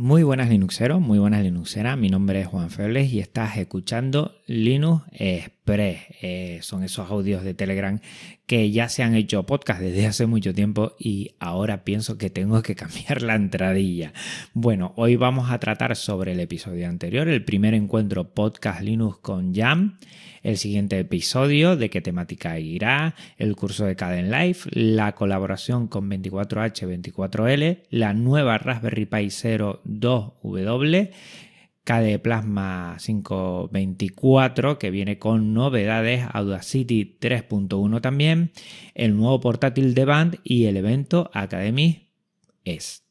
Muy buenas Linuxeros, muy buenas Linuxeras. Mi nombre es Juan Febles y estás escuchando Linux Express. Eh, son esos audios de Telegram que ya se han hecho podcast desde hace mucho tiempo y ahora pienso que tengo que cambiar la entradilla. Bueno, hoy vamos a tratar sobre el episodio anterior, el primer encuentro podcast Linux con Jam el siguiente episodio, de qué temática irá, el curso de Caden Life, la colaboración con 24H24L, la nueva Raspberry Pi 0 2W, KDE Plasma 524 que viene con novedades, Audacity 3.1 también, el nuevo portátil de Band y el evento Academy S.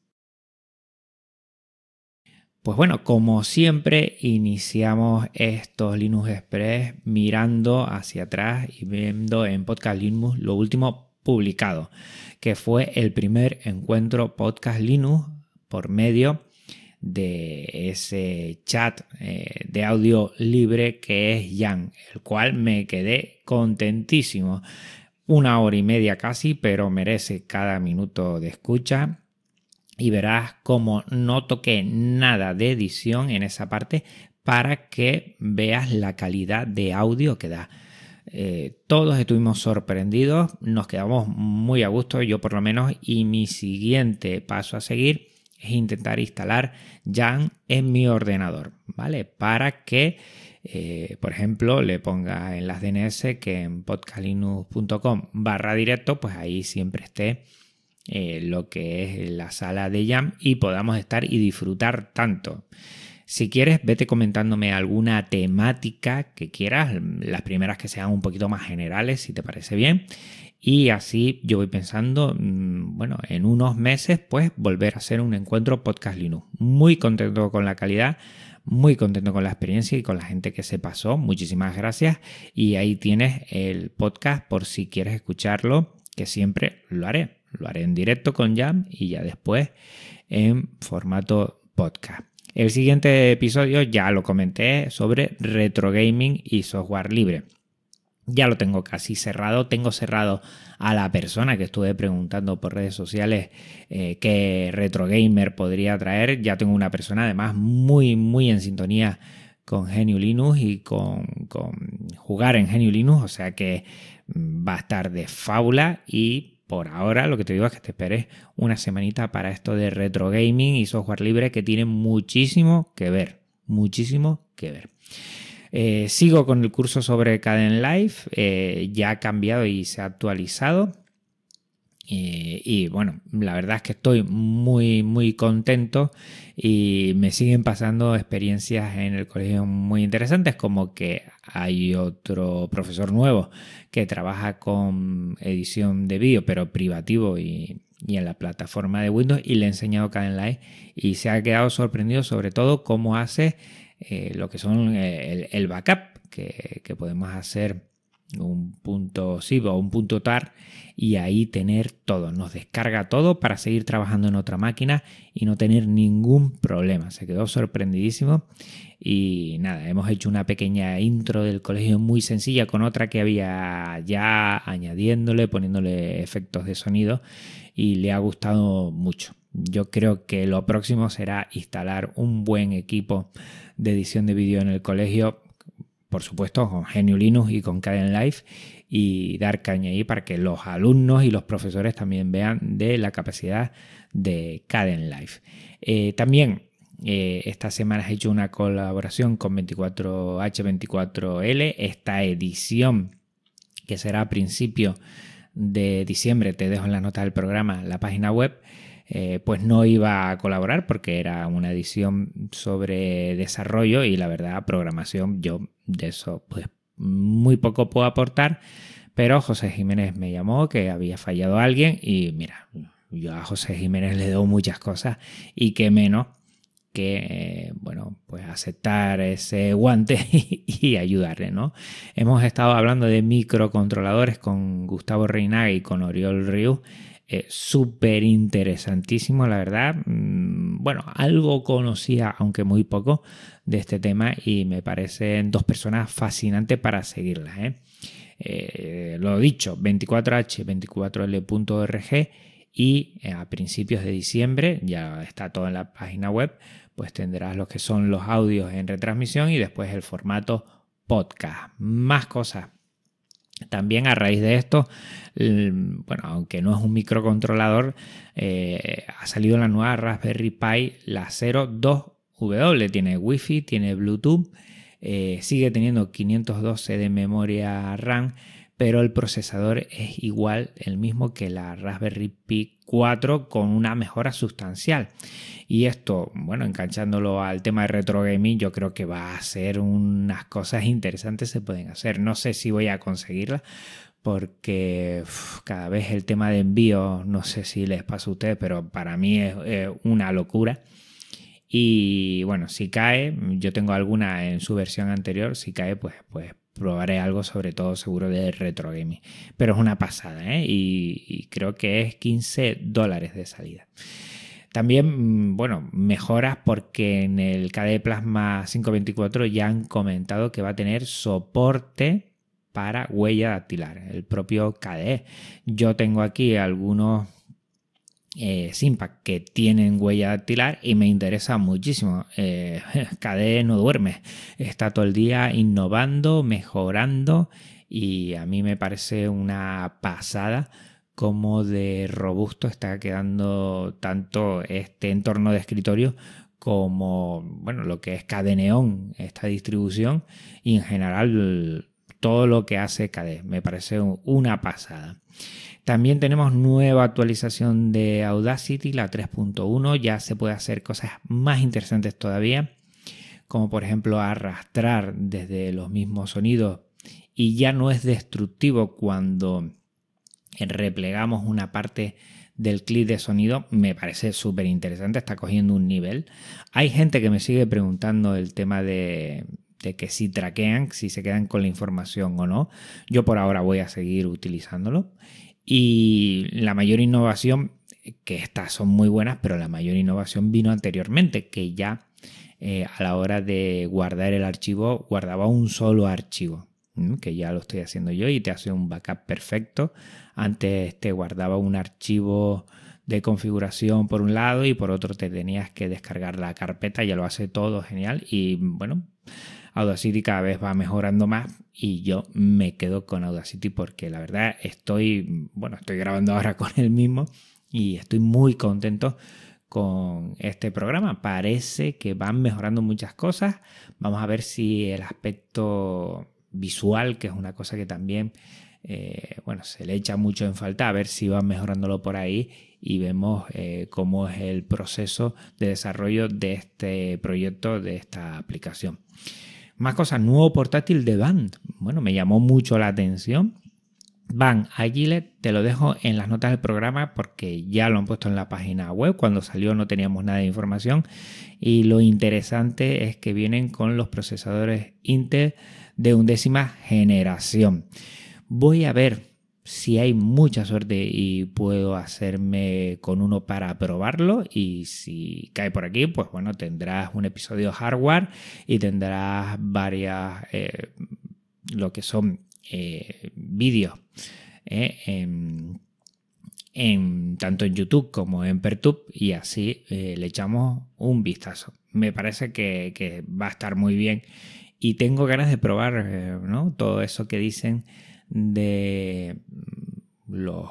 Pues bueno, como siempre, iniciamos estos Linux Express mirando hacia atrás y viendo en Podcast Linux lo último publicado, que fue el primer encuentro Podcast Linux por medio de ese chat eh, de audio libre que es Jan, el cual me quedé contentísimo. Una hora y media casi, pero merece cada minuto de escucha y verás cómo no toqué nada de edición en esa parte para que veas la calidad de audio que da. Eh, todos estuvimos sorprendidos, nos quedamos muy a gusto, yo por lo menos, y mi siguiente paso a seguir es intentar instalar Jan en mi ordenador, ¿vale? Para que, eh, por ejemplo, le ponga en las DNS que en podcastlinux.com barra directo, pues ahí siempre esté eh, lo que es la sala de jam y podamos estar y disfrutar tanto. Si quieres, vete comentándome alguna temática que quieras, las primeras que sean un poquito más generales, si te parece bien. Y así yo voy pensando, mm, bueno, en unos meses, pues volver a hacer un encuentro podcast Linux. Muy contento con la calidad, muy contento con la experiencia y con la gente que se pasó. Muchísimas gracias. Y ahí tienes el podcast por si quieres escucharlo, que siempre lo haré. Lo haré en directo con Jam y ya después en formato podcast. El siguiente episodio ya lo comenté sobre retro gaming y software libre. Ya lo tengo casi cerrado. Tengo cerrado a la persona que estuve preguntando por redes sociales eh, qué retro gamer podría traer. Ya tengo una persona además muy, muy en sintonía con Genio Linux y con, con jugar en Genio Linux. O sea que va a estar de fábula y por ahora lo que te digo es que te esperes una semanita para esto de retro gaming y software libre que tiene muchísimo que ver, muchísimo que ver. Eh, sigo con el curso sobre Caden Life, eh, ya ha cambiado y se ha actualizado. Y bueno, la verdad es que estoy muy, muy contento y me siguen pasando experiencias en el colegio muy interesantes, como que hay otro profesor nuevo que trabaja con edición de vídeo, pero privativo y, en la plataforma de Windows y le he enseñado Live y se ha quedado sorprendido sobre todo cómo hace eh, lo que son eh, el, backup que podemos hacer un punto SIB o un punto TAR y ahí tener todo. Nos descarga todo para seguir trabajando en otra máquina y no tener ningún problema. Se quedó sorprendidísimo y nada, hemos hecho una pequeña intro del colegio muy sencilla con otra que había ya añadiéndole, poniéndole efectos de sonido y le ha gustado mucho. Yo creo que lo próximo será instalar un buen equipo de edición de vídeo en el colegio por supuesto, con Genio Linux y con Caden Life y dar caña ahí para que los alumnos y los profesores también vean de la capacidad de Caden Life. Eh, también eh, esta semana he hecho una colaboración con 24H24L, esta edición que será a principio de diciembre, te dejo en las notas del programa la página web. Eh, pues no iba a colaborar porque era una edición sobre desarrollo y la verdad programación yo de eso pues muy poco puedo aportar, pero José Jiménez me llamó que había fallado alguien y mira, yo a José Jiménez le doy muchas cosas y que menos que, eh, bueno, pues aceptar ese guante y, ayudarle, ¿no? Hemos estado hablando de microcontroladores con Gustavo Reinaga y con Oriol Riu eh, Súper interesantísimo, la verdad. Mm, bueno, algo conocía, aunque muy poco, de este tema y me parecen dos personas fascinantes para seguirlas. ¿eh? Eh, lo dicho, 24h24l.org y eh, a principios de diciembre, ya está todo en la página web, pues tendrás lo que son los audios en retransmisión y después el formato podcast. Más cosas. También a raíz de esto, bueno, aunque no es un microcontrolador, eh, ha salido la nueva Raspberry Pi, la 02W. Tiene Wi-Fi, tiene Bluetooth, eh, sigue teniendo 512 de memoria RAM pero el procesador es igual, el mismo que la Raspberry Pi 4 con una mejora sustancial. Y esto, bueno, enganchándolo al tema de retro gaming, yo creo que va a ser unas cosas interesantes se pueden hacer. No sé si voy a conseguirla porque cada vez el tema de envío, no sé si les pasa a ustedes, pero para mí es una locura. Y bueno, si cae, yo tengo alguna en su versión anterior, si cae, pues, pues probaré algo sobre todo seguro de retro gaming. Pero es una pasada, ¿eh? y, creo que es 15 dólares de salida. También, mm, bueno, mejoras porque en el KDE Plasma 524 ya han comentado que va a tener soporte para huella dactilar, el propio KDE. Yo tengo aquí algunos eh, que tienen huella dactilar y me interesa muchísimo. Eh, no duerme, está todo el día innovando, mejorando y a mí me parece una pasada como de robusto está quedando tanto este entorno de escritorio como bueno lo que es KDE Neon, esta distribución y en general todo lo que hace KDE. Me parece una pasada. También tenemos nueva actualización de Audacity, la 3.1. Ya se puede hacer cosas más interesantes todavía, como por ejemplo arrastrar desde los mismos sonidos y ya no es destructivo cuando replegamos una parte del clip de sonido me parece súper interesante, está cogiendo un nivel. Hay gente que me sigue preguntando el tema de, de, que si traquean, si se quedan con la información o no. Yo por ahora voy a seguir utilizándolo. Y la mayor innovación, que estas son muy buenas, pero la mayor innovación vino anteriormente, que ya eh, a la hora de guardar el archivo guardaba un solo archivo, que ya lo estoy haciendo yo y te hace un backup perfecto. Antes te guardaba un archivo de configuración por un lado y por otro te tenías que descargar la carpeta, ya lo hace todo genial y bueno, Audacity cada vez va mejorando más y yo me quedo con Audacity porque la verdad estoy, bueno, estoy grabando ahora con el mismo y estoy muy contento con este programa. Parece que van mejorando muchas cosas. Vamos a ver si el aspecto visual, que es una cosa que también, eh, bueno, se le echa mucho en falta, a ver si van mejorándolo por ahí y vemos eh, cómo es el proceso de desarrollo de este proyecto, de esta aplicación. Más cosas, nuevo portátil de Band. Bueno, me llamó mucho la atención. Band Agile, te lo dejo en las notas del programa porque ya lo han puesto en la página web. Cuando salió no teníamos nada de información. Y lo interesante es que vienen con los procesadores Intel de undécima generación. Voy a ver si hay mucha suerte y puedo hacerme con uno para probarlo y si cae por aquí, pues bueno, tendrás un episodio hardware y tendrás varias, eh, lo que son eh, vídeos eh, en, tanto en YouTube como en Pertube y así le echamos un vistazo. Me parece que, que, va a estar muy bien y tengo ganas de probar ¿no? todo eso que dicen de los,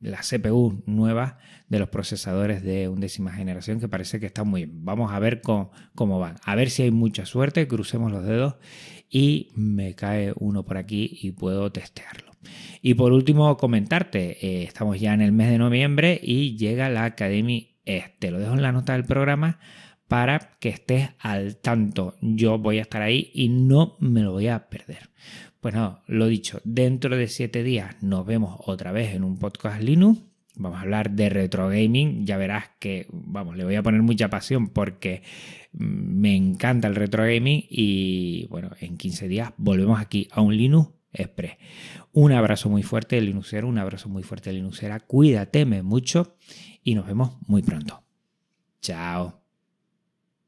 las CPU nuevas de los procesadores de undécima generación que parece que están muy bien. Vamos a ver cómo, cómo van. A ver si hay mucha suerte, crucemos los dedos y me cae uno por aquí y puedo testearlo. Y por último, comentarte, eh, estamos ya en el mes de noviembre y llega la Academy Te lo dejo en la nota del programa para que estés al tanto. Yo voy a estar ahí y no me lo voy a perder. Pues no, lo dicho, dentro de siete días nos vemos otra vez en un podcast Linux. Vamos a hablar de retro gaming. Ya verás que, vamos, le voy a poner mucha pasión porque mm, me encanta el retro gaming. Y bueno, en 15 días volvemos aquí a un Linux Express. Un abrazo muy fuerte, Linuxero. Un abrazo muy fuerte, Linuxera. Cuídateme mucho y nos vemos muy pronto. Chao.